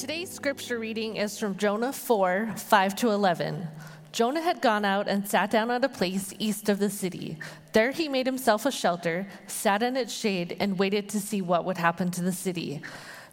Today's scripture reading is from Jonah 4 5 to 11. Jonah had gone out and sat down at a place east of the city. There he made himself a shelter, sat in its shade, and waited to see what would happen to the city.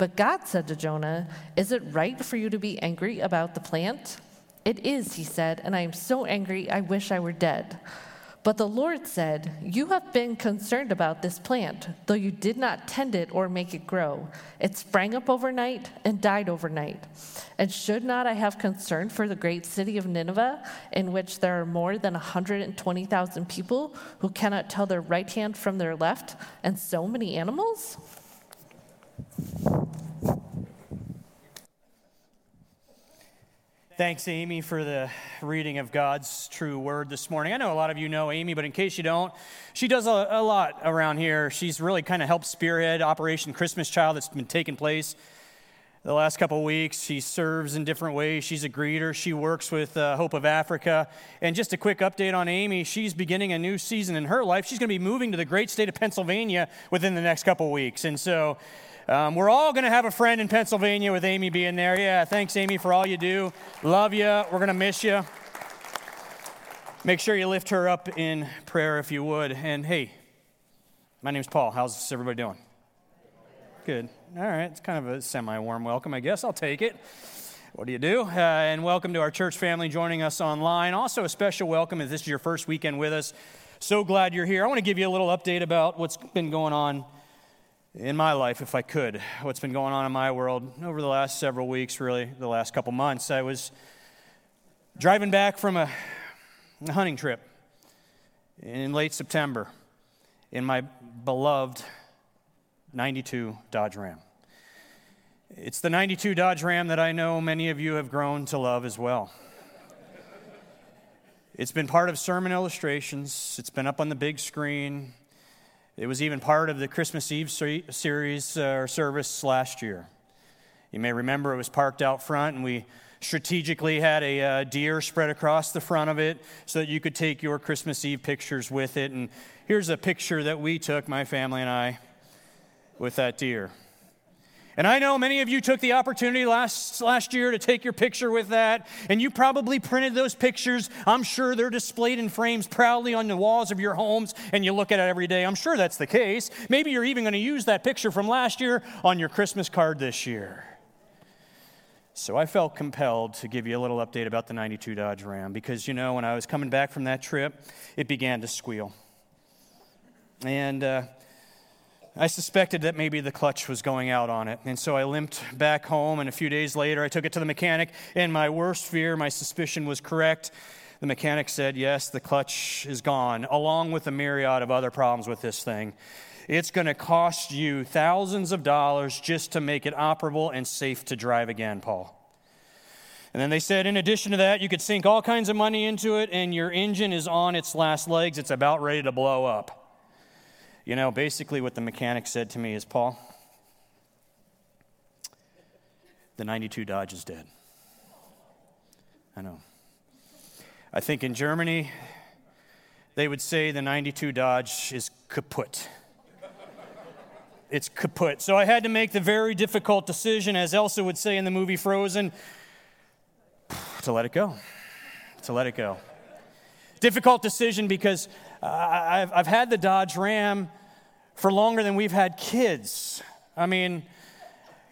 But God said to Jonah, Is it right for you to be angry about the plant? It is, he said, and I am so angry I wish I were dead. But the Lord said, You have been concerned about this plant, though you did not tend it or make it grow. It sprang up overnight and died overnight. And should not I have concern for the great city of Nineveh, in which there are more than 120,000 people who cannot tell their right hand from their left, and so many animals? Thanks, Amy, for the reading of God's true word this morning. I know a lot of you know Amy, but in case you don't, she does a, a lot around here. She's really kind of helped spearhead Operation Christmas Child that's been taking place the last couple weeks. She serves in different ways. She's a greeter. She works with uh, Hope of Africa. And just a quick update on Amy she's beginning a new season in her life. She's going to be moving to the great state of Pennsylvania within the next couple weeks. And so, um, we're all going to have a friend in Pennsylvania with Amy being there. Yeah, thanks, Amy, for all you do. Love you. We're going to miss you. Make sure you lift her up in prayer if you would. And hey, my name's Paul. How's everybody doing? Good. All right. It's kind of a semi warm welcome, I guess. I'll take it. What do you do? Uh, and welcome to our church family joining us online. Also, a special welcome if this is your first weekend with us. So glad you're here. I want to give you a little update about what's been going on in my life, if I could, what's been going on in my world over the last several weeks, really, the last couple months. I was driving back from a, a hunting trip in late September in my beloved 92 Dodge Ram. It's the 92 Dodge Ram that I know many of you have grown to love as well. It's been part of sermon illustrations, it's been up on the big screen, it was even part of the Christmas Eve series uh, or service last year. You may remember it was parked out front, and we strategically had a uh, deer spread across the front of it so that you could take your Christmas Eve pictures with it. And here's a picture that we took, my family and I, with that deer. And I know many of you took the opportunity last, last year to take your picture with that, and you probably printed those pictures. I'm sure they're displayed in frames proudly on the walls of your homes, and you look at it every day. I'm sure that's the case. Maybe you're even going to use that picture from last year on your Christmas card this year. So I felt compelled to give you a little update about the 92 Dodge Ram because, you know, when I was coming back from that trip, it began to squeal. And, uh, I suspected that maybe the clutch was going out on it. And so I limped back home, and a few days later, I took it to the mechanic, and my worst fear, my suspicion was correct. The mechanic said, Yes, the clutch is gone, along with a myriad of other problems with this thing. It's going to cost you thousands of dollars just to make it operable and safe to drive again, Paul. And then they said, in addition to that, you could sink all kinds of money into it, and your engine is on its last legs. It's about ready to blow up. You know, basically, what the mechanic said to me is Paul, the 92 Dodge is dead. I know. I think in Germany, they would say the 92 Dodge is kaput. it's kaput. So I had to make the very difficult decision, as Elsa would say in the movie Frozen, to let it go. To let it go. Difficult decision because uh, I've, I've had the Dodge Ram for longer than we've had kids. I mean,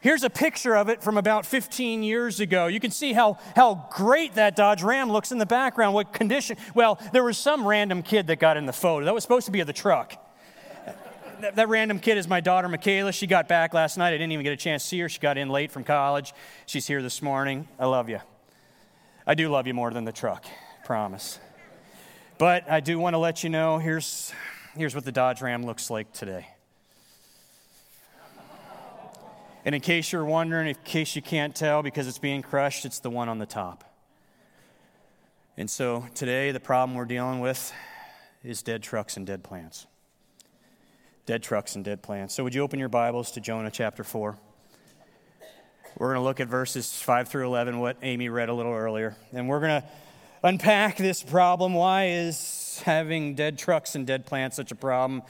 here's a picture of it from about 15 years ago. You can see how, how great that Dodge Ram looks in the background, what condition. Well, there was some random kid that got in the photo. That was supposed to be of the truck. that, that random kid is my daughter, Michaela. She got back last night. I didn't even get a chance to see her. She got in late from college. She's here this morning. I love you. I do love you more than the truck, promise. But I do want to let you know here's Here's what the Dodge Ram looks like today. And in case you're wondering, in case you can't tell because it's being crushed, it's the one on the top. And so today, the problem we're dealing with is dead trucks and dead plants. Dead trucks and dead plants. So, would you open your Bibles to Jonah chapter 4? We're going to look at verses 5 through 11, what Amy read a little earlier. And we're going to unpack this problem. Why is having dead trucks and dead plants such a problem?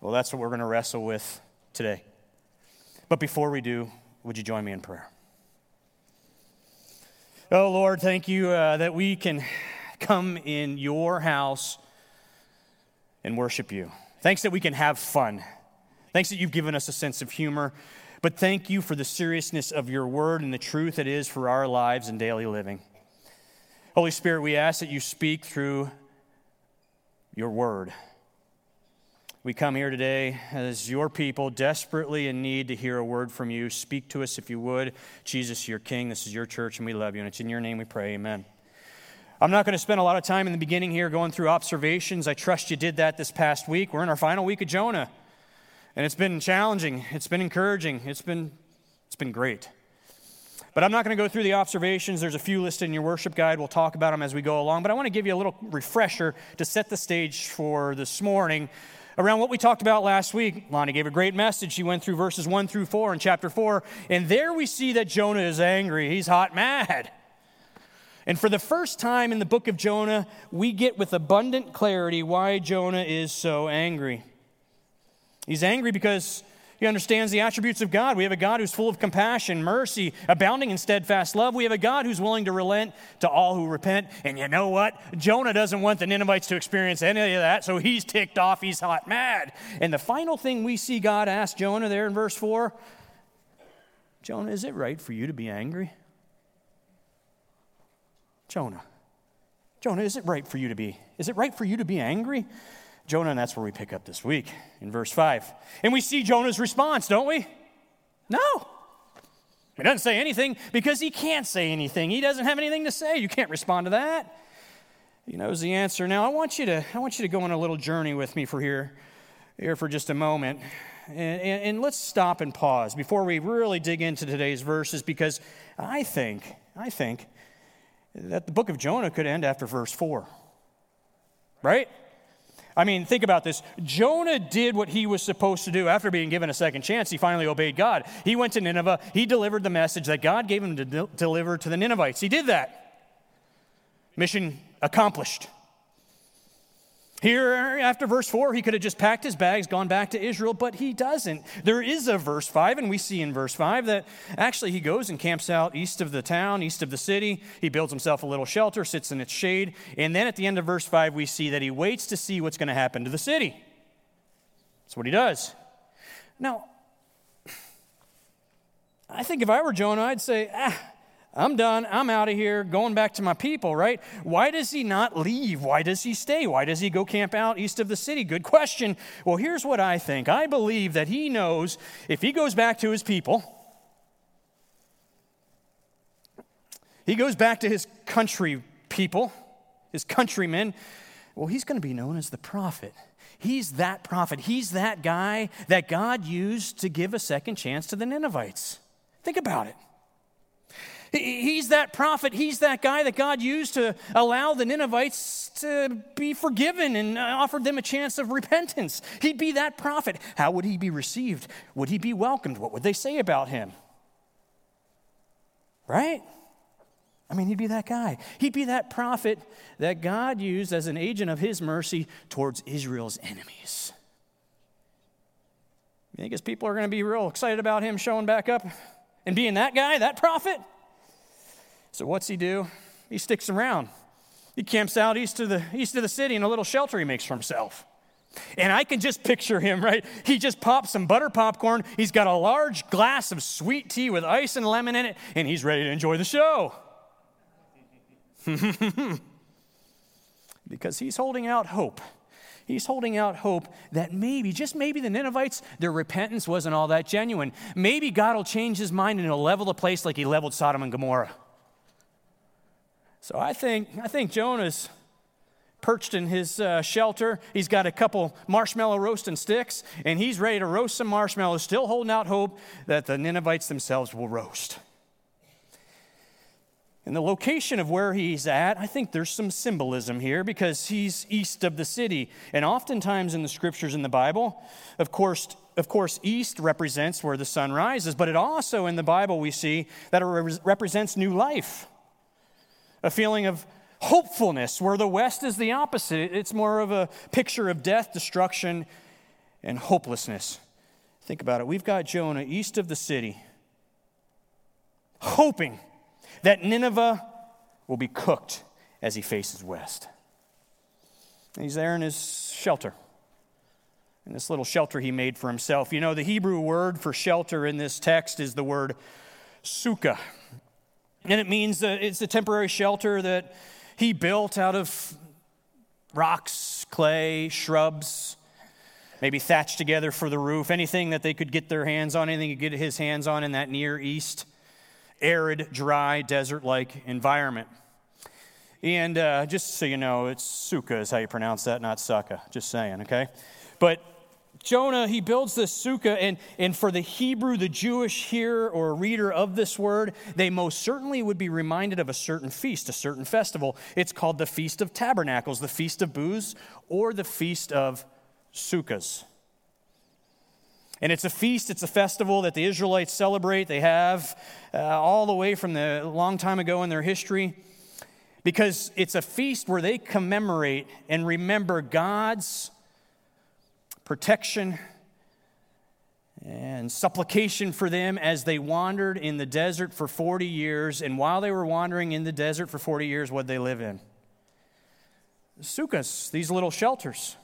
Well, that's what we're going to wrestle with today. But before we do, would you join me in prayer? Oh, Lord, thank you uh, that we can come in your house and worship you. Thanks that we can have fun. Thanks that you've given us a sense of humor. But thank you for the seriousness of your word and the truth it is for our lives and daily living. Holy Spirit, we ask that you speak through your word. We come here today as your people, desperately in need to hear a word from you. Speak to us if you would. Jesus, your King. This is your church, and we love you. And it's in your name we pray. Amen. I'm not going to spend a lot of time in the beginning here going through observations. I trust you did that this past week. We're in our final week of Jonah. And it's been challenging, it's been encouraging, it's been, it's been great. But I'm not going to go through the observations. There's a few listed in your worship guide. We'll talk about them as we go along. But I want to give you a little refresher to set the stage for this morning around what we talked about last week. Lonnie gave a great message. She went through verses 1 through 4 in chapter 4, and there we see that Jonah is angry. He's hot mad. And for the first time in the book of Jonah, we get with abundant clarity why Jonah is so angry. He's angry because he understands the attributes of God. We have a God who's full of compassion, mercy, abounding in steadfast love. We have a God who's willing to relent to all who repent. And you know what? Jonah doesn't want the Ninevites to experience any of that, so he's ticked off. He's hot mad. And the final thing we see God ask Jonah there in verse 4 Jonah, is it right for you to be angry? Jonah. Jonah, is it right for you to be? Is it right for you to be angry? Jonah, and that's where we pick up this week in verse 5. And we see Jonah's response, don't we? No. He doesn't say anything because he can't say anything. He doesn't have anything to say. You can't respond to that. He knows the answer. Now, I want you to, I want you to go on a little journey with me for here, here for just a moment. And, and, and let's stop and pause before we really dig into today's verses because I think, I think that the book of Jonah could end after verse 4. Right? I mean, think about this. Jonah did what he was supposed to do after being given a second chance. He finally obeyed God. He went to Nineveh. He delivered the message that God gave him to de- deliver to the Ninevites. He did that. Mission accomplished. Here, after verse 4, he could have just packed his bags, gone back to Israel, but he doesn't. There is a verse 5, and we see in verse 5 that actually he goes and camps out east of the town, east of the city. He builds himself a little shelter, sits in its shade. And then at the end of verse 5, we see that he waits to see what's going to happen to the city. That's what he does. Now, I think if I were Jonah, I'd say, ah, I'm done. I'm out of here, going back to my people, right? Why does he not leave? Why does he stay? Why does he go camp out east of the city? Good question. Well, here's what I think I believe that he knows if he goes back to his people, he goes back to his country people, his countrymen, well, he's going to be known as the prophet. He's that prophet. He's that guy that God used to give a second chance to the Ninevites. Think about it. He's that prophet, he's that guy that God used to allow the Ninevites to be forgiven and uh, offered them a chance of repentance. He'd be that prophet. How would he be received? Would he be welcomed? What would they say about him? Right? I mean, he'd be that guy. He'd be that prophet that God used as an agent of his mercy towards Israel's enemies. You think his people are going to be real excited about him showing back up and being that guy, that prophet? So what's he do? He sticks around. He camps out east of the east of the city in a little shelter he makes for himself. And I can just picture him, right? He just pops some butter popcorn. He's got a large glass of sweet tea with ice and lemon in it, and he's ready to enjoy the show. because he's holding out hope. He's holding out hope that maybe, just maybe, the Ninevites, their repentance wasn't all that genuine. Maybe God will change his mind and he'll level the place like he leveled Sodom and Gomorrah. So I think, I think Jonah's perched in his uh, shelter. He's got a couple marshmallow roasting sticks, and he's ready to roast some marshmallows, still holding out hope that the Ninevites themselves will roast. And the location of where he's at, I think there's some symbolism here because he's east of the city. And oftentimes in the scriptures in the Bible, of course, of course, east represents where the sun rises, but it also in the Bible we see that it represents new life, a feeling of hopefulness, where the west is the opposite. It's more of a picture of death, destruction, and hopelessness. Think about it. We've got Jonah east of the city, hoping that Nineveh will be cooked as he faces west. And he's there in his shelter, in this little shelter he made for himself. You know, the Hebrew word for shelter in this text is the word sukkah. And it means that it's a temporary shelter that he built out of rocks, clay, shrubs, maybe thatched together for the roof, anything that they could get their hands on, anything he could get his hands on in that Near East arid, dry, desert like environment. And uh, just so you know, it's sukkah is how you pronounce that, not sukkah. Just saying, okay? But Jonah, he builds this sukkah, and, and for the Hebrew, the Jewish hearer or reader of this word, they most certainly would be reminded of a certain feast, a certain festival. It's called the Feast of Tabernacles, the Feast of Booths, or the Feast of Sukkahs. And it's a feast, it's a festival that the Israelites celebrate. They have uh, all the way from the long time ago in their history because it's a feast where they commemorate and remember God's protection and supplication for them as they wandered in the desert for 40 years. And while they were wandering in the desert for 40 years, what they live in? Sukkahs, these little shelters.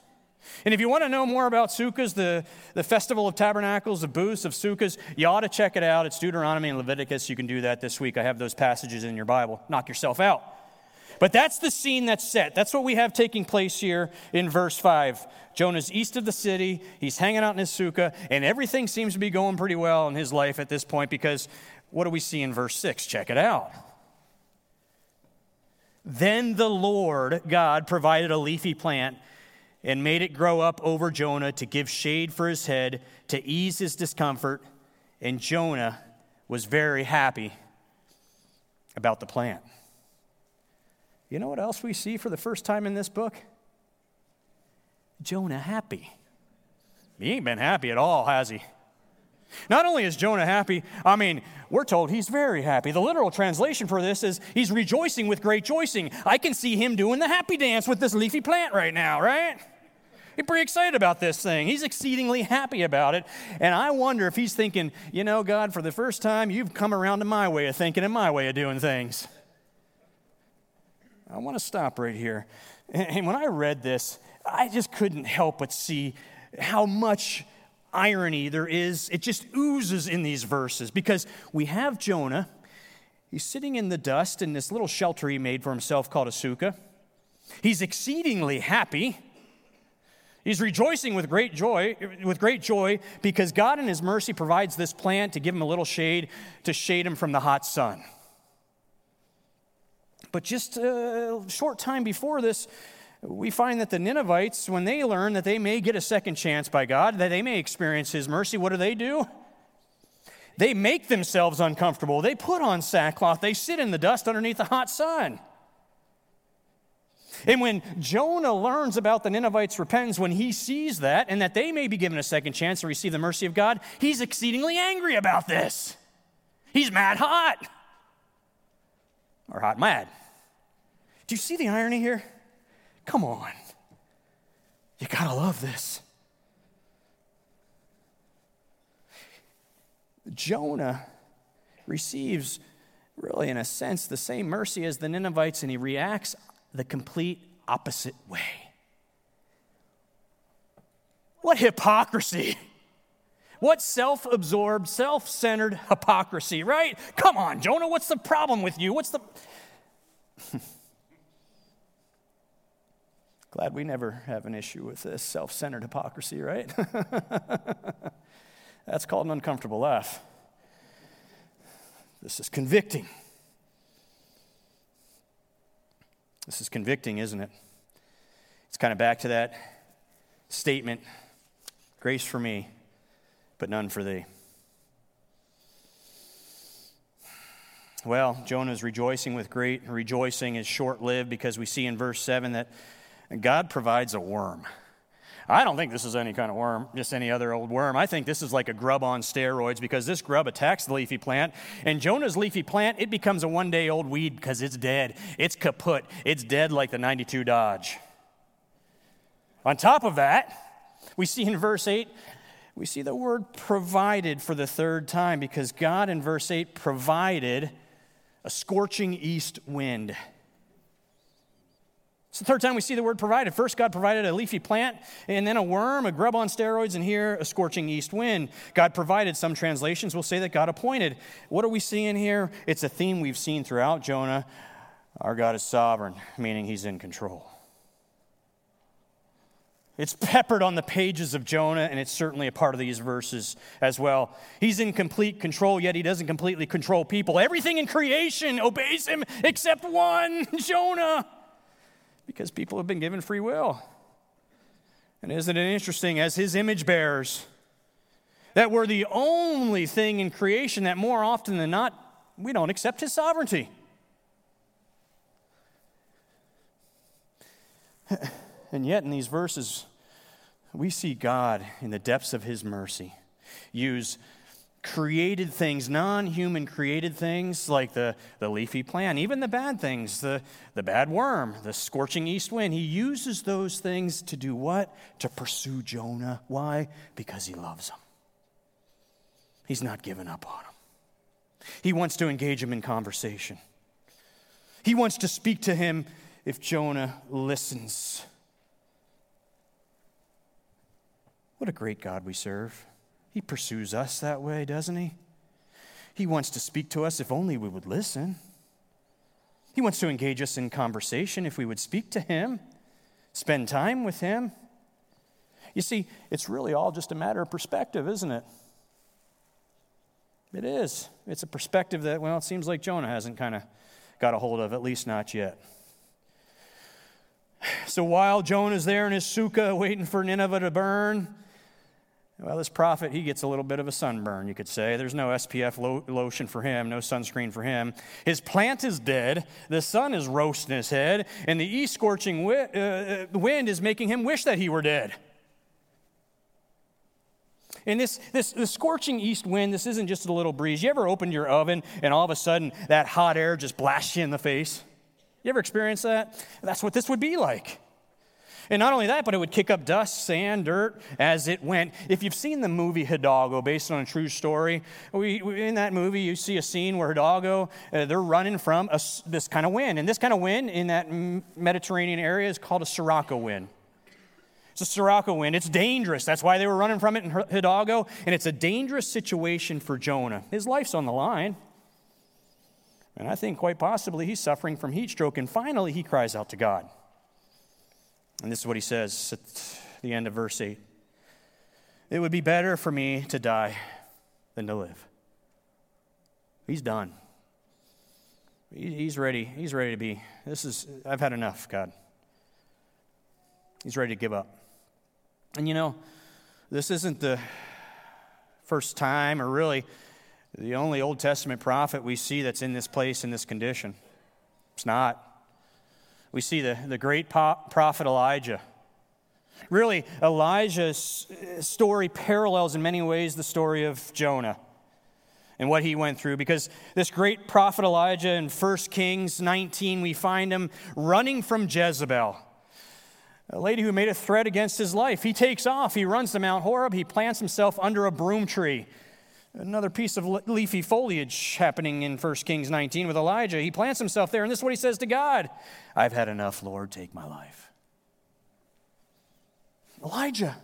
And if you want to know more about Sukkahs, the, the Festival of Tabernacles, the booths of Sukkahs, you ought to check it out. It's Deuteronomy and Leviticus. You can do that this week. I have those passages in your Bible. Knock yourself out. But that's the scene that's set. That's what we have taking place here in verse 5. Jonah's east of the city. He's hanging out in his sukkah, and everything seems to be going pretty well in his life at this point because what do we see in verse 6? Check it out. Then the Lord God provided a leafy plant and made it grow up over Jonah to give shade for his head, to ease his discomfort. And Jonah was very happy about the plant. You know what else we see for the first time in this book? Jonah happy. He ain't been happy at all, has he? Not only is Jonah happy, I mean, we're told he's very happy. The literal translation for this is he's rejoicing with great rejoicing. I can see him doing the happy dance with this leafy plant right now, right? He's pretty excited about this thing. He's exceedingly happy about it. And I wonder if he's thinking, you know, God, for the first time, you've come around to my way of thinking and my way of doing things. I want to stop right here. And when I read this, I just couldn't help but see how much irony there is. It just oozes in these verses because we have Jonah. He's sitting in the dust in this little shelter he made for himself called a sukkah. He's exceedingly happy. He's rejoicing with great joy, with great joy because God in his mercy provides this plant to give him a little shade to shade him from the hot sun. But just uh, a short time before this, we find that the Ninevites, when they learn that they may get a second chance by God, that they may experience his mercy, what do they do? They make themselves uncomfortable. They put on sackcloth. They sit in the dust underneath the hot sun. And when Jonah learns about the Ninevites' repentance, when he sees that and that they may be given a second chance to receive the mercy of God, he's exceedingly angry about this. He's mad hot. Or hot mad. Do you see the irony here? Come on. You gotta love this. Jonah receives, really, in a sense, the same mercy as the Ninevites, and he reacts the complete opposite way. What hypocrisy! What self absorbed, self centered hypocrisy, right? Come on, Jonah, what's the problem with you? What's the. Glad we never have an issue with this self centered hypocrisy, right? That's called an uncomfortable laugh. This is convicting. This is convicting, isn't it? It's kind of back to that statement grace for me, but none for thee. Well, Jonah is rejoicing with great, rejoicing is short lived because we see in verse 7 that God provides a worm. I don't think this is any kind of worm, just any other old worm. I think this is like a grub on steroids because this grub attacks the leafy plant. And Jonah's leafy plant, it becomes a one day old weed because it's dead. It's kaput. It's dead like the 92 Dodge. On top of that, we see in verse 8, we see the word provided for the third time because God in verse 8 provided a scorching east wind. It's the third time we see the word provided. First, God provided a leafy plant, and then a worm, a grub on steroids, and here a scorching east wind. God provided. Some translations will say that God appointed. What are we seeing here? It's a theme we've seen throughout Jonah. Our God is sovereign, meaning he's in control. It's peppered on the pages of Jonah, and it's certainly a part of these verses as well. He's in complete control, yet he doesn't completely control people. Everything in creation obeys him except one, Jonah because people have been given free will. And isn't it interesting, as his image bearers, that we're the only thing in creation that more often than not, we don't accept his sovereignty. And yet, in these verses, we see God, in the depths of his mercy, use created things, non human created things like the, the leafy plant, even the bad things, the, the bad worm, the scorching east wind. He uses those things to do what? To pursue Jonah. Why? Because he loves him. He's not given up on him. He wants to engage him in conversation. He wants to speak to him if Jonah listens. What a great God we serve. He pursues us that way, doesn't he? He wants to speak to us if only we would listen. He wants to engage us in conversation if we would speak to him, spend time with him. You see, it's really all just a matter of perspective, isn't it? It is. It's a perspective that, well, it seems like Jonah hasn't kind of got a hold of, at least not yet. So while Jonah's there in his sukkah waiting for Nineveh to burn, well, this prophet, he gets a little bit of a sunburn, you could say. There's no SPF lo- lotion for him, no sunscreen for him. His plant is dead, the sun is roasting his head, and the east scorching wi- uh, uh, wind is making him wish that he were dead. And this, this, this scorching east wind, this isn't just a little breeze. You ever opened your oven and all of a sudden that hot air just blasts you in the face? You ever experienced that? That's what this would be like. And not only that, but it would kick up dust, sand, dirt as it went. If you've seen the movie Hidalgo, based on a true story, we, in that movie you see a scene where Hidalgo, uh, they're running from a, this kind of wind. And this kind of wind in that Mediterranean area is called a Sirocco wind. It's a Sirocco wind. It's dangerous. That's why they were running from it in Hidalgo. And it's a dangerous situation for Jonah. His life's on the line. And I think quite possibly he's suffering from heat stroke. And finally, he cries out to God. And this is what he says at the end of verse 8 It would be better for me to die than to live. He's done. He's ready. He's ready to be. This is, I've had enough, God. He's ready to give up. And you know, this isn't the first time, or really the only Old Testament prophet we see that's in this place in this condition. It's not we see the, the great prophet Elijah. Really, Elijah's uh, story parallels in many ways the story of Jonah and what he went through because this great prophet Elijah in 1 Kings 19, we find him running from Jezebel, a lady who made a threat against his life. He takes off, he runs to Mount Horeb, he plants himself under a broom tree. Another piece of leafy foliage happening in 1 Kings 19 with Elijah. He plants himself there, and this is what he says to God I've had enough, Lord, take my life. Elijah,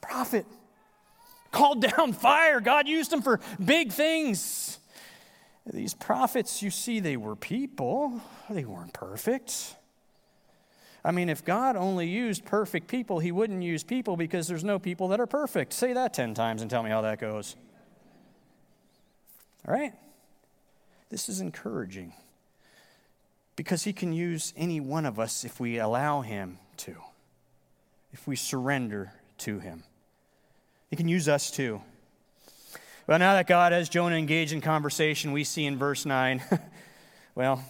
prophet, called down fire. God used him for big things. These prophets, you see, they were people, they weren't perfect. I mean, if God only used perfect people, he wouldn't use people because there's no people that are perfect. Say that 10 times and tell me how that goes. All right? This is encouraging because he can use any one of us if we allow him to, if we surrender to him. He can use us too. Well, now that God has Jonah engaged in conversation, we see in verse 9, well,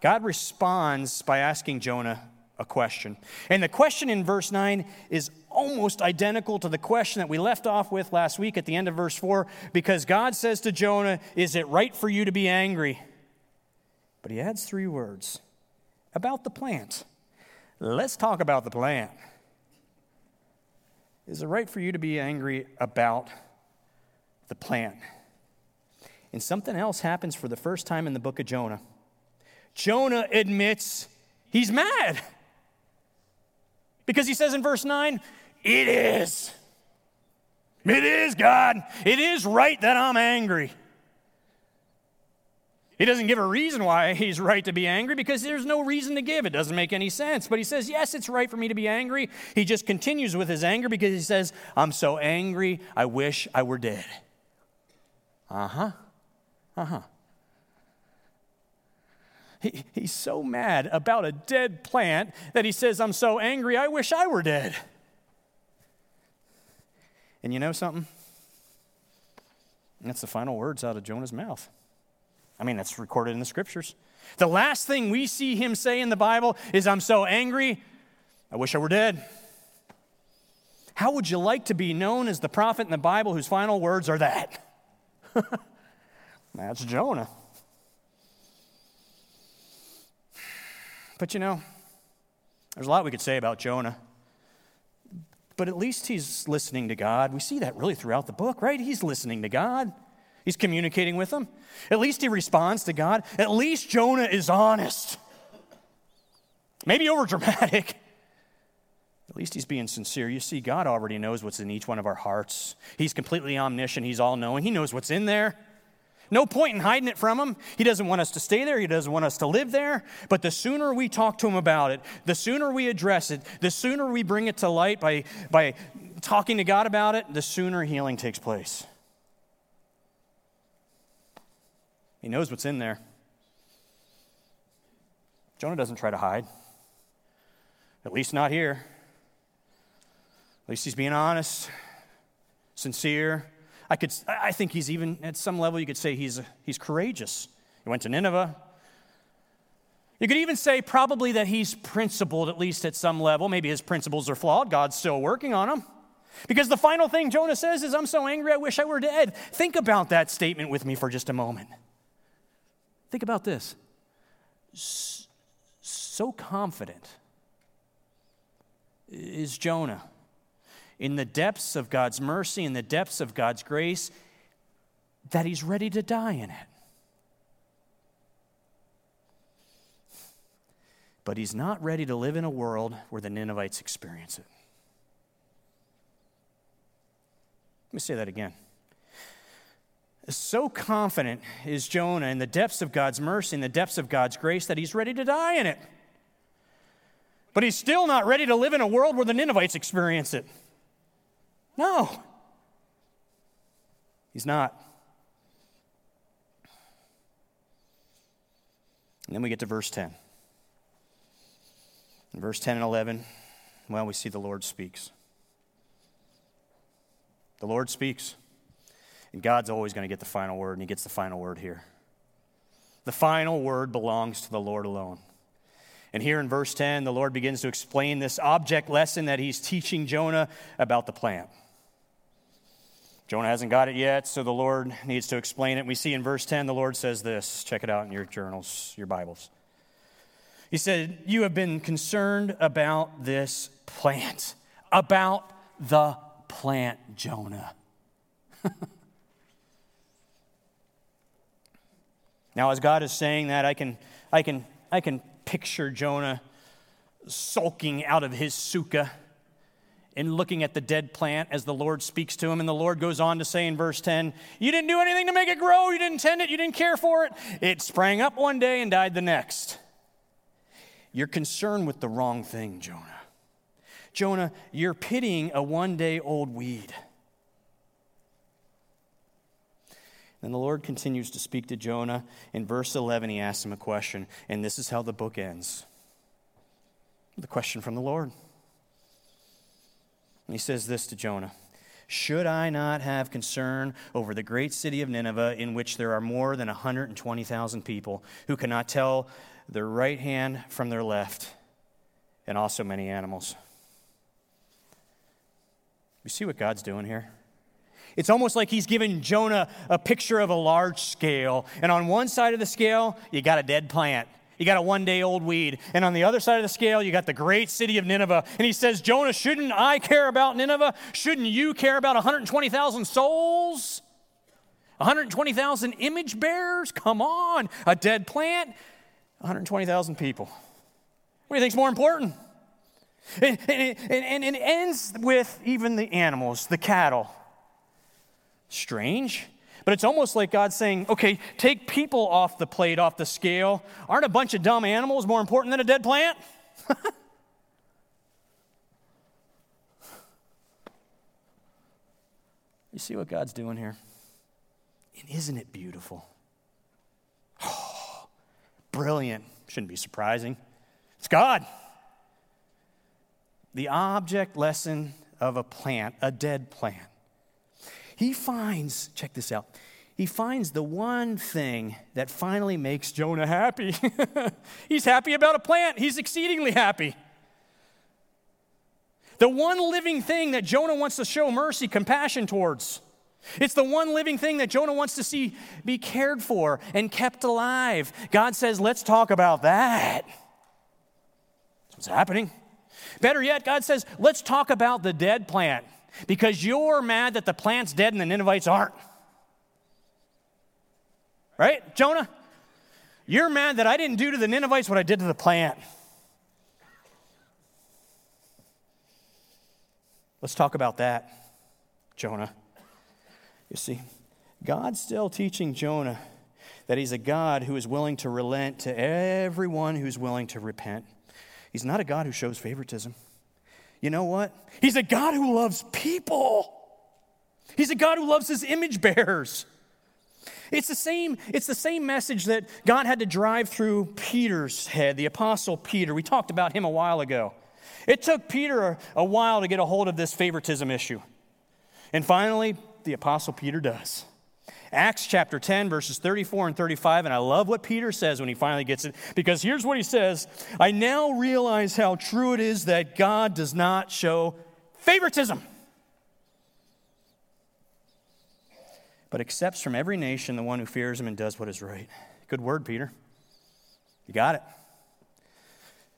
God responds by asking Jonah a question. And the question in verse 9 is almost identical to the question that we left off with last week at the end of verse 4 because God says to Jonah, Is it right for you to be angry? But he adds three words about the plant. Let's talk about the plant. Is it right for you to be angry about the plant? And something else happens for the first time in the book of Jonah. Jonah admits he's mad. Because he says in verse 9, It is. It is, God. It is right that I'm angry. He doesn't give a reason why he's right to be angry because there's no reason to give. It doesn't make any sense. But he says, Yes, it's right for me to be angry. He just continues with his anger because he says, I'm so angry, I wish I were dead. Uh huh. Uh huh. He, he's so mad about a dead plant that he says, I'm so angry, I wish I were dead. And you know something? That's the final words out of Jonah's mouth. I mean, that's recorded in the scriptures. The last thing we see him say in the Bible is, I'm so angry, I wish I were dead. How would you like to be known as the prophet in the Bible whose final words are that? That's Jonah. But you know, there's a lot we could say about Jonah. But at least he's listening to God. We see that really throughout the book, right? He's listening to God. He's communicating with him. At least he responds to God. At least Jonah is honest. Maybe over dramatic. At least he's being sincere. You see, God already knows what's in each one of our hearts. He's completely omniscient, He's all knowing. He knows what's in there. No point in hiding it from him. He doesn't want us to stay there. He doesn't want us to live there. But the sooner we talk to him about it, the sooner we address it, the sooner we bring it to light by, by talking to God about it, the sooner healing takes place. He knows what's in there. Jonah doesn't try to hide, at least not here. At least he's being honest, sincere. I, could, I think he's even, at some level, you could say he's, he's courageous. He went to Nineveh. You could even say probably that he's principled, at least at some level. Maybe his principles are flawed. God's still working on him. Because the final thing Jonah says is, I'm so angry, I wish I were dead. Think about that statement with me for just a moment. Think about this. So confident is Jonah in the depths of God's mercy, in the depths of God's grace, that he's ready to die in it. But he's not ready to live in a world where the Ninevites experience it. Let me say that again. So confident is Jonah in the depths of God's mercy, in the depths of God's grace, that he's ready to die in it. But he's still not ready to live in a world where the Ninevites experience it. No, he's not. And then we get to verse 10. In verse 10 and 11, well, we see the Lord speaks. The Lord speaks. And God's always going to get the final word, and He gets the final word here. The final word belongs to the Lord alone. And here in verse 10, the Lord begins to explain this object lesson that He's teaching Jonah about the plant. Jonah hasn't got it yet, so the Lord needs to explain it. We see in verse 10, the Lord says this. Check it out in your journals, your Bibles. He said, You have been concerned about this plant, about the plant, Jonah. Now, as God is saying that, I can, I can, I can picture Jonah sulking out of his sukkah and looking at the dead plant as the Lord speaks to him. And the Lord goes on to say in verse 10, You didn't do anything to make it grow. You didn't tend it. You didn't care for it. It sprang up one day and died the next. You're concerned with the wrong thing, Jonah. Jonah, you're pitying a one day old weed. And the Lord continues to speak to Jonah. In verse 11, he asks him a question, and this is how the book ends the question from the Lord. He says this to Jonah Should I not have concern over the great city of Nineveh, in which there are more than 120,000 people who cannot tell their right hand from their left, and also many animals? You see what God's doing here? It's almost like he's giving Jonah a picture of a large scale. And on one side of the scale, you got a dead plant. You got a one day old weed. And on the other side of the scale, you got the great city of Nineveh. And he says, Jonah, shouldn't I care about Nineveh? Shouldn't you care about 120,000 souls? 120,000 image bearers? Come on. A dead plant? 120,000 people. What do you think's more important? And, and, and, and it ends with even the animals, the cattle. Strange. But it's almost like God saying, okay, take people off the plate, off the scale. Aren't a bunch of dumb animals more important than a dead plant? you see what God's doing here? And isn't it beautiful? Oh, brilliant. Shouldn't be surprising. It's God. The object lesson of a plant, a dead plant he finds, check this out, he finds the one thing that finally makes Jonah happy. He's happy about a plant, he's exceedingly happy. The one living thing that Jonah wants to show mercy, compassion towards. It's the one living thing that Jonah wants to see be cared for and kept alive. God says, let's talk about that. That's what's happening. Better yet, God says, let's talk about the dead plant because you're mad that the plant's dead and the Ninevites aren't. Right, Jonah? You're mad that I didn't do to the Ninevites what I did to the plant. Let's talk about that, Jonah. You see, God's still teaching Jonah that he's a God who is willing to relent to everyone who's willing to repent. He's not a God who shows favoritism. You know what? He's a God who loves people. He's a God who loves his image bearers. It's the same, it's the same message that God had to drive through Peter's head, the apostle Peter. We talked about him a while ago. It took Peter a, while to get a hold of this favoritism issue. And finally, the apostle Peter does. Acts chapter 10, verses 34 and 35. And I love what Peter says when he finally gets it, because here's what he says I now realize how true it is that God does not show favoritism, but accepts from every nation the one who fears him and does what is right. Good word, Peter. You got it.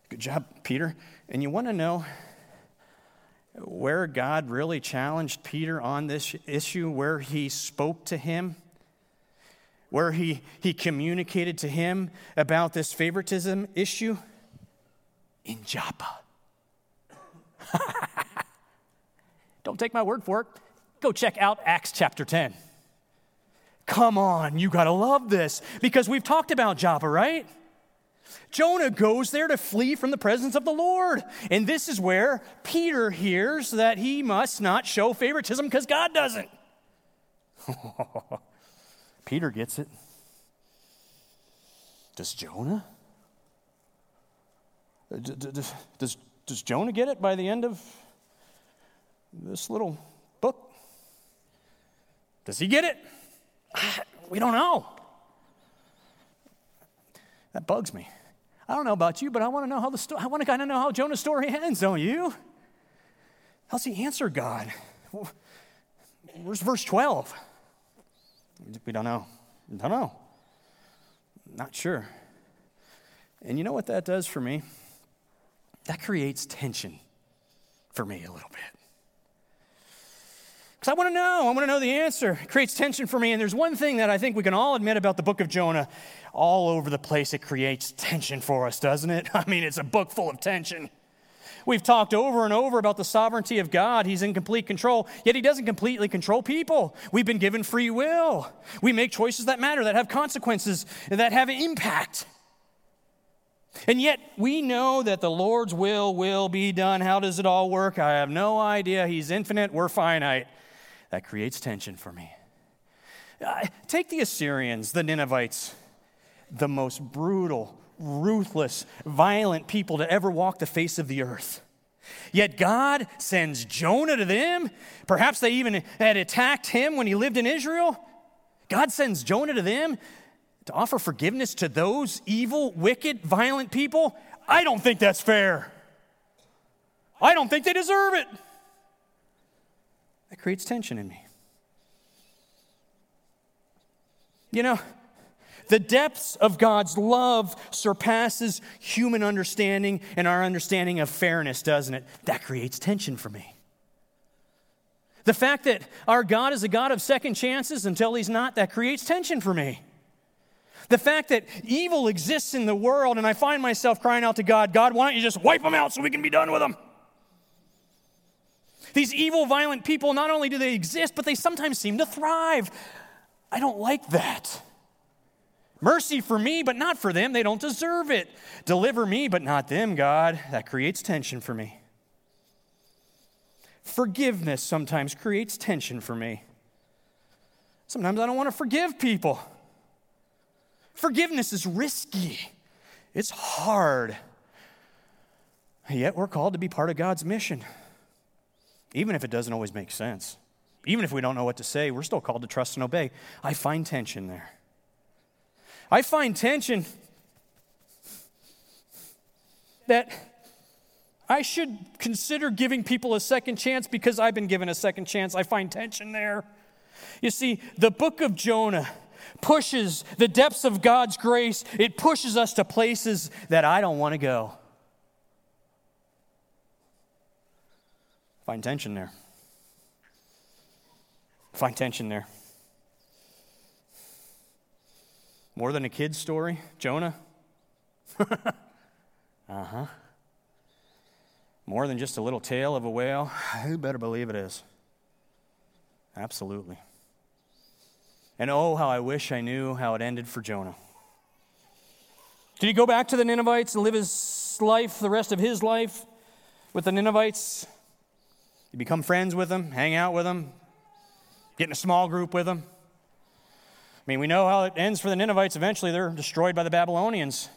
Good job, Peter. And you want to know where God really challenged Peter on this issue, where he spoke to him? Where he, he communicated to him about this favoritism issue? In Joppa. Don't take my word for it. Go check out Acts chapter 10. Come on, you gotta love this because we've talked about Joppa, right? Jonah goes there to flee from the presence of the Lord. And this is where Peter hears that he must not show favoritism because God doesn't. Peter gets it. Does Jonah? Uh, does, does Jonah get it by the end of this little book? Does he get it? We don't know. That bugs me. I don't know about you, but I want to know how the sto- I want to kind of know how Jonah's story ends, don't you? How's he answer God? Where's verse 12? We don't know. We don't know. Not sure. And you know what that does for me? That creates tension for me a little bit. Because I want to know. I want to know the answer. It creates tension for me. And there's one thing that I think we can all admit about the book of Jonah. All over the place, it creates tension for us, doesn't it? I mean, it's a book full of tension. We've talked over and over about the sovereignty of God. He's in complete control, yet He doesn't completely control people. We've been given free will. We make choices that matter, that have consequences, that have impact. And yet we know that the Lord's will will be done. How does it all work? I have no idea. He's infinite, we're finite. That creates tension for me. Uh, take the Assyrians, the Ninevites, the most brutal, ruthless, violent people to ever walk the face of the earth. Yet God sends Jonah to them. Perhaps they even had attacked him when he lived in Israel. God sends Jonah to them to offer forgiveness to those evil, wicked, violent people. I don't think that's fair. I don't think they deserve it. That creates tension in me. You know, the depths of God's love surpasses human understanding and our understanding of fairness, doesn't it? That creates tension for me. The fact that our God is a God of second chances until He's not, that creates tension for me. The fact that evil exists in the world and I find myself crying out to God, God, why don't you just wipe them out so we can be done with them? These evil, violent people, not only do they exist, but they sometimes seem to thrive. I don't like that. Mercy for me, but not for them. They don't deserve it. Deliver me, but not them, God. That creates tension for me. Forgiveness sometimes creates tension for me. Sometimes I don't want to forgive people. Forgiveness is risky, it's hard. Yet we're called to be part of God's mission, even if it doesn't always make sense. Even if we don't know what to say, we're still called to trust and obey. I find tension there. I find tension that I should consider giving people a second chance because I've been given a second chance. I find tension there. You see, the book of Jonah pushes the depths of God's grace, it pushes us to places that I don't want to go. Find tension there. Find tension there. More than a kid's story, Jonah? uh huh. More than just a little tale of a whale? You better believe it is. Absolutely. And oh, how I wish I knew how it ended for Jonah. Did he go back to the Ninevites and live his life, the rest of his life, with the Ninevites? You become friends with them, hang out with them, get in a small group with them. I mean, we know how it ends for the Ninevites. Eventually, they're destroyed by the Babylonians.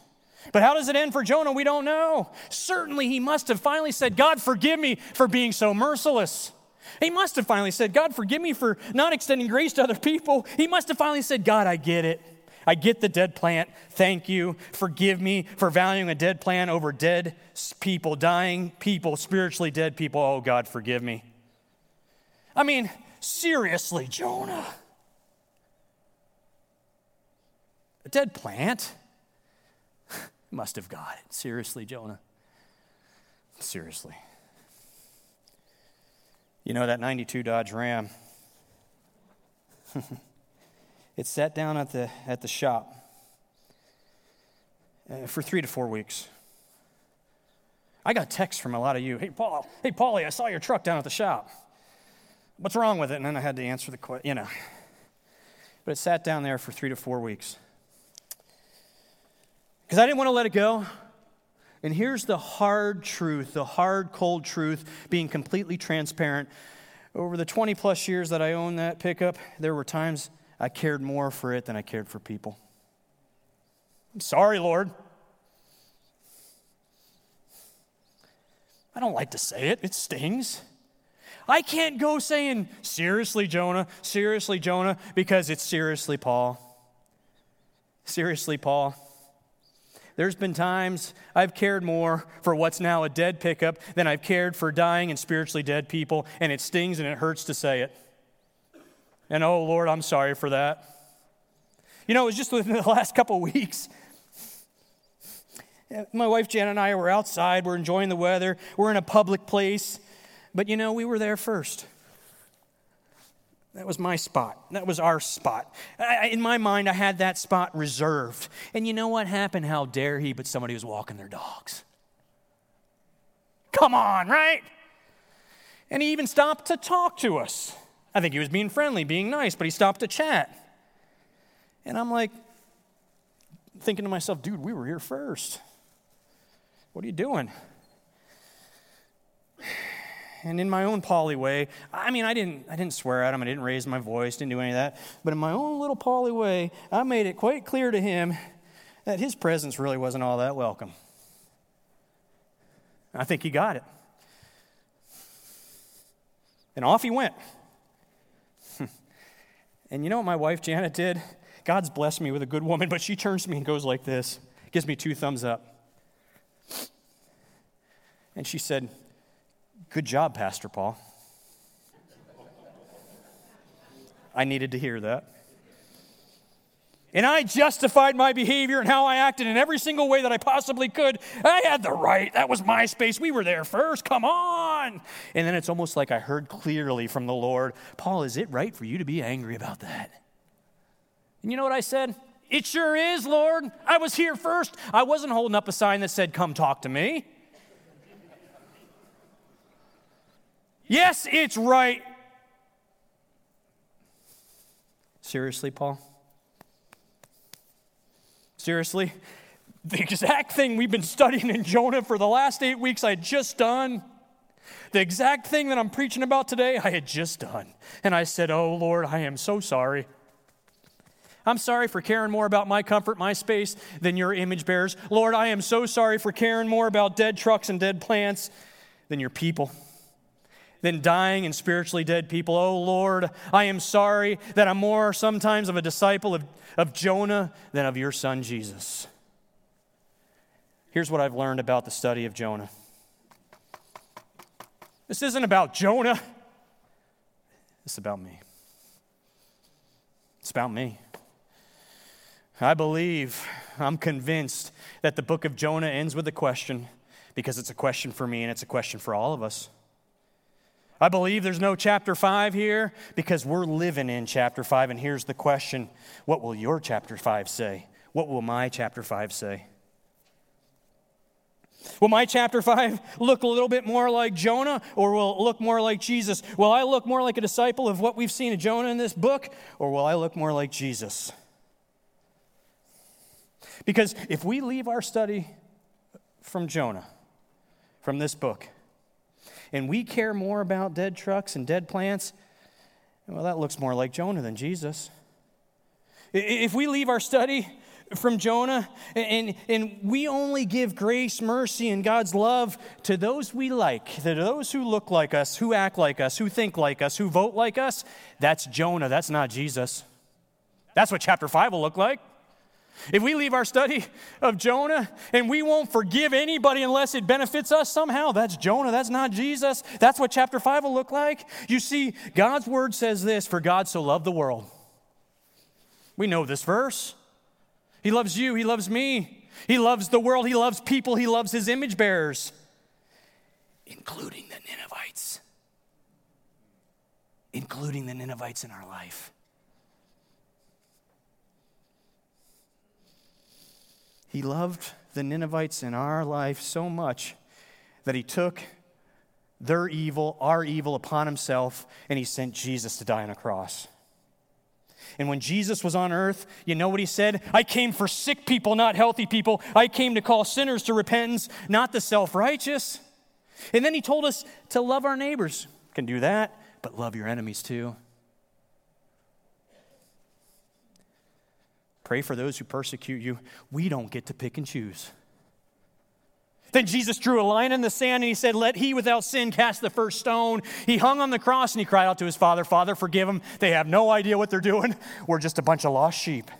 But how does it end for Jonah? We don't know. Certainly, he must have finally said, God, forgive me for being so merciless. He must have finally said, God, forgive me for not extending grace to other people. He must have finally said, God, I get it. I get the dead plant. Thank you. Forgive me for valuing a dead plant over dead people, dying people, spiritually dead people. Oh, God, forgive me. I mean, seriously, Jonah. A dead plant? Must have got it. Seriously, Jonah. Seriously. You know that 92 Dodge Ram? it sat down at the, at the shop uh, for three to four weeks. I got texts from a lot of you. Hey, Paul. Hey, Paulie, I saw your truck down at the shop. What's wrong with it? And then I had to answer the question, you know. But it sat down there for three to four weeks because I didn't want to let it go. And here's the hard truth, the hard, cold truth, being completely transparent. Over the 20 plus years that I owned that pickup, there were times I cared more for it than I cared for people. I'm sorry, Lord. I don't like to say it, it stings. I can't go saying, seriously, Jonah, seriously, Jonah, because it's seriously, Paul. Seriously, Paul. There's been times I've cared more for what's now a dead pickup than I've cared for dying and spiritually dead people, and it stings and it hurts to say it. And oh, Lord, I'm sorry for that. You know, it was just within the last couple weeks. My wife Jan and I were outside, we're enjoying the weather, we're in a public place, but you know, we were there first. That was my spot. That was our spot. I, in my mind, I had that spot reserved. And you know what happened? How dare he? But somebody was walking their dogs. Come on, right? And he even stopped to talk to us. I think he was being friendly, being nice, but he stopped to chat. And I'm like, thinking to myself, dude, we were here first. What are you doing? And in my own Paulie way, I mean, I didn't, I didn't swear at him, I didn't raise my voice, didn't do any of that. But in my own little Paulie way, I made it quite clear to him that his presence really wasn't all that welcome. I think he got it. And off he went. and you know what my wife Janet did? God's blessed me with a good woman, but she turns to me and goes like this, gives me two thumbs up. And she said, Good job, Pastor Paul. I needed to hear that. And I justified my behavior and how I acted in every single way that I possibly could. I had the right. That was my space. We were there first. Come on. And then it's almost like I heard clearly from the Lord Paul, is it right for you to be angry about that? And you know what I said? It sure is, Lord. I was here first. I wasn't holding up a sign that said, Come talk to me. Yes, it's right. Seriously, Paul? Seriously? The exact thing we've been studying in Jonah for the last eight weeks, I had just done. The exact thing that I'm preaching about today, I had just done. And I said, Oh, Lord, I am so sorry. I'm sorry for caring more about my comfort, my space, than your image bearers. Lord, I am so sorry for caring more about dead trucks and dead plants than your people than dying and spiritually dead people. Oh Lord, I am sorry that I'm more sometimes of a disciple of, of Jonah than of your son Jesus. Here's what I've learned about the study of Jonah this isn't about Jonah, it's about me. It's about me. I believe, I'm convinced that the book of Jonah ends with a question because it's a question for me and it's a question for all of us. I believe there's no chapter 5 here because we're living in chapter 5. And here's the question What will your chapter 5 say? What will my chapter 5 say? Will my chapter 5 look a little bit more like Jonah or will it look more like Jesus? Will I look more like a disciple of what we've seen of Jonah in this book or will I look more like Jesus? Because if we leave our study from Jonah, from this book, and we care more about dead trucks and dead plants, well, that looks more like Jonah than Jesus. If we leave our study from Jonah and, and we only give grace, mercy, and God's love to those we like, to those who look like us, who act like us, who think like us, who vote like us, that's Jonah. That's not Jesus. That's what chapter 5 will look like. If we leave our study of Jonah and we won't forgive anybody unless it benefits us somehow, that's Jonah. That's not Jesus. That's what chapter 5 will look like. You see, God's word says this For God so loved the world. We know this verse. He loves you, He loves me, He loves the world, He loves people, He loves His image bearers, including the Ninevites. Including the Ninevites in our life. He loved the Ninevites in our life so much that he took their evil, our evil, upon himself, and he sent Jesus to die on a cross. And when Jesus was on earth, you know what he said? I came for sick people, not healthy people. I came to call sinners to repentance, not the self righteous. And then he told us to love our neighbors. Can do that, but love your enemies too. Pray for those who persecute you. We don't get to pick and choose. Then Jesus drew a line in the sand and he said, Let he without sin cast the first stone. He hung on the cross and he cried out to his father, Father, forgive them. They have no idea what they're doing. We're just a bunch of lost sheep.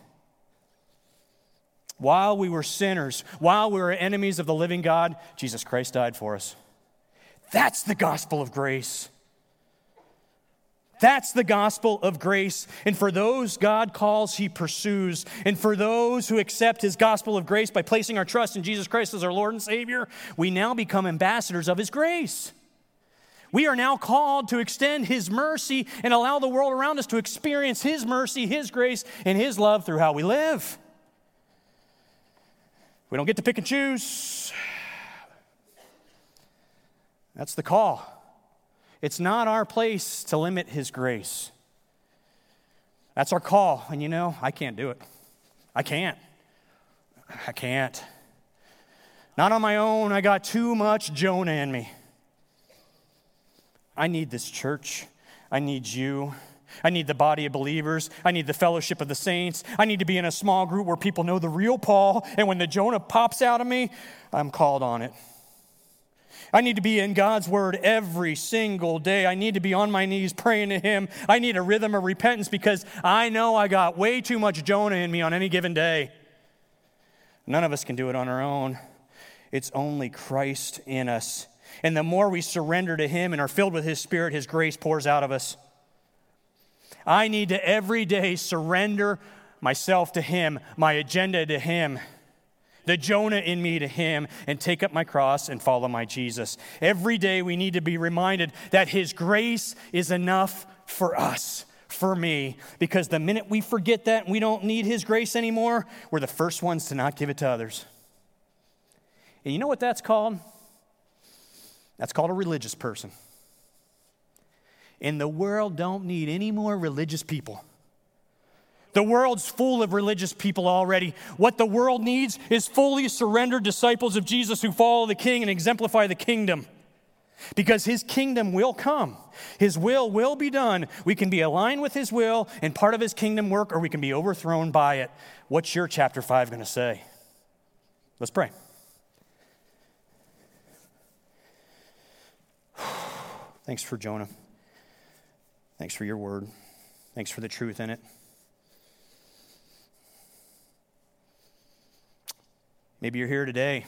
While we were sinners, while we were enemies of the living God, Jesus Christ died for us. That's the gospel of grace. That's the gospel of grace. And for those God calls, he pursues. And for those who accept his gospel of grace by placing our trust in Jesus Christ as our Lord and Savior, we now become ambassadors of his grace. We are now called to extend his mercy and allow the world around us to experience his mercy, his grace, and his love through how we live. We don't get to pick and choose. That's the call. It's not our place to limit His grace. That's our call. And you know, I can't do it. I can't. I can't. Not on my own. I got too much Jonah in me. I need this church. I need you. I need the body of believers. I need the fellowship of the saints. I need to be in a small group where people know the real Paul. And when the Jonah pops out of me, I'm called on it. I need to be in God's word every single day. I need to be on my knees praying to Him. I need a rhythm of repentance because I know I got way too much Jonah in me on any given day. None of us can do it on our own. It's only Christ in us. And the more we surrender to Him and are filled with His Spirit, His grace pours out of us. I need to every day surrender myself to Him, my agenda to Him the Jonah in me to him and take up my cross and follow my Jesus. Every day we need to be reminded that his grace is enough for us, for me, because the minute we forget that and we don't need his grace anymore, we're the first ones to not give it to others. And you know what that's called? That's called a religious person. And the world don't need any more religious people. The world's full of religious people already. What the world needs is fully surrendered disciples of Jesus who follow the king and exemplify the kingdom. Because his kingdom will come. His will will be done. We can be aligned with his will and part of his kingdom work, or we can be overthrown by it. What's your chapter 5 going to say? Let's pray. Thanks for Jonah. Thanks for your word. Thanks for the truth in it. Maybe you're here today.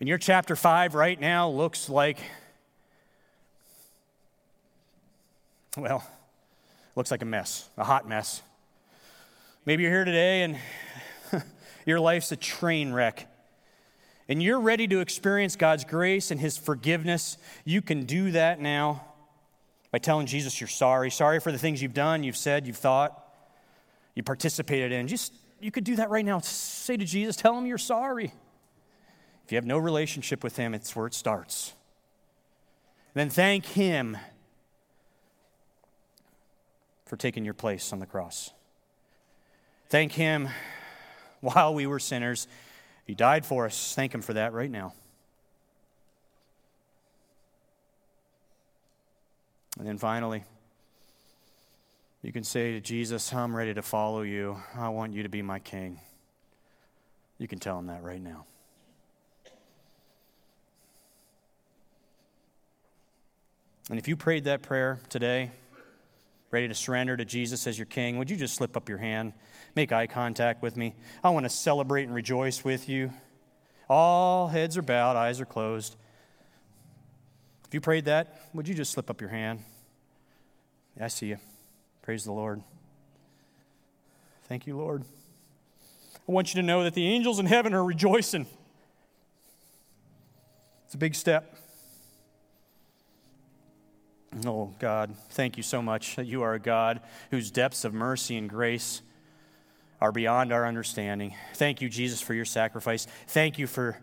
And your chapter 5 right now looks like, well, looks like a mess, a hot mess. Maybe you're here today and your life's a train wreck. And you're ready to experience God's grace and His forgiveness. You can do that now by telling Jesus you're sorry. Sorry for the things you've done, you've said, you've thought, you participated in. Just you could do that right now. Say to Jesus, tell him you're sorry. If you have no relationship with him, it's where it starts. Then thank him for taking your place on the cross. Thank him while we were sinners. He died for us. Thank him for that right now. And then finally, you can say to Jesus, I'm ready to follow you. I want you to be my king. You can tell him that right now. And if you prayed that prayer today, ready to surrender to Jesus as your king, would you just slip up your hand, make eye contact with me? I want to celebrate and rejoice with you. All heads are bowed, eyes are closed. If you prayed that, would you just slip up your hand? I see you. Praise the Lord. Thank you, Lord. I want you to know that the angels in heaven are rejoicing. It's a big step. Oh, God, thank you so much that you are a God whose depths of mercy and grace are beyond our understanding. Thank you, Jesus, for your sacrifice. Thank you for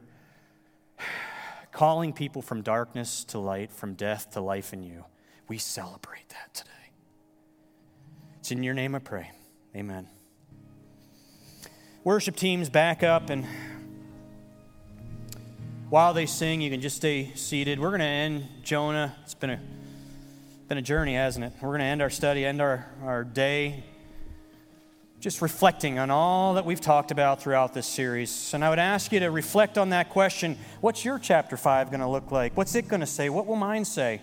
calling people from darkness to light, from death to life in you. We celebrate that today. It's in your name I pray. Amen. Worship teams back up, and while they sing, you can just stay seated. We're going to end Jonah. It's been a, been a journey, hasn't it? We're going to end our study, end our, our day just reflecting on all that we've talked about throughout this series. And I would ask you to reflect on that question what's your chapter 5 going to look like? What's it going to say? What will mine say?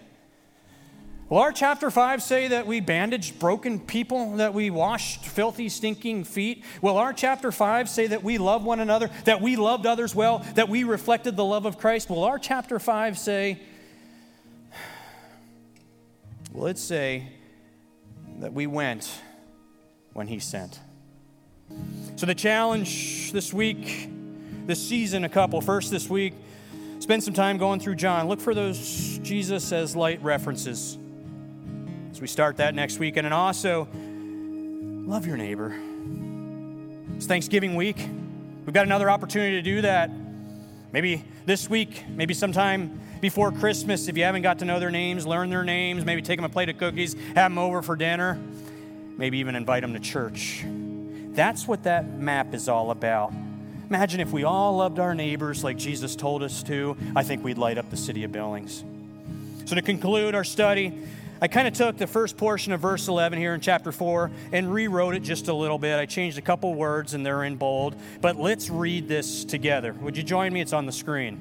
Will our chapter 5 say that we bandaged broken people, that we washed filthy, stinking feet? Will our chapter 5 say that we love one another, that we loved others well, that we reflected the love of Christ? Will our chapter 5 say, will it say that we went when He sent? So, the challenge this week, this season, a couple. First, this week, spend some time going through John. Look for those Jesus as light references we start that next week. And also, love your neighbor. It's Thanksgiving week. We've got another opportunity to do that. Maybe this week, maybe sometime before Christmas, if you haven't got to know their names, learn their names, maybe take them a plate of cookies, have them over for dinner, maybe even invite them to church. That's what that map is all about. Imagine if we all loved our neighbors like Jesus told us to. I think we'd light up the city of Billings. So, to conclude our study, I kind of took the first portion of verse 11 here in chapter 4 and rewrote it just a little bit. I changed a couple words and they're in bold. But let's read this together. Would you join me? It's on the screen.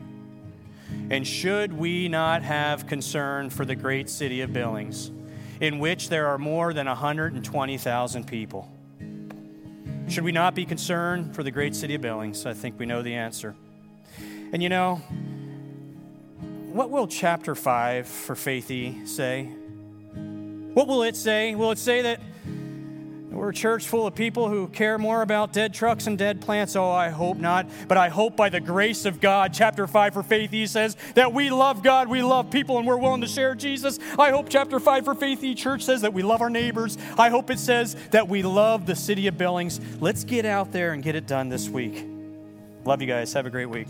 And should we not have concern for the great city of Billings, in which there are more than 120,000 people? Should we not be concerned for the great city of Billings? I think we know the answer. And you know, what will chapter 5 for Faithy say? What will it say? Will it say that we're a church full of people who care more about dead trucks and dead plants. Oh, I hope not. But I hope by the grace of God, chapter 5 for Faith Faithy says that we love God, we love people, and we're willing to share Jesus. I hope chapter 5 for Faithy Church says that we love our neighbors. I hope it says that we love the city of Billings. Let's get out there and get it done this week. Love you guys. Have a great week.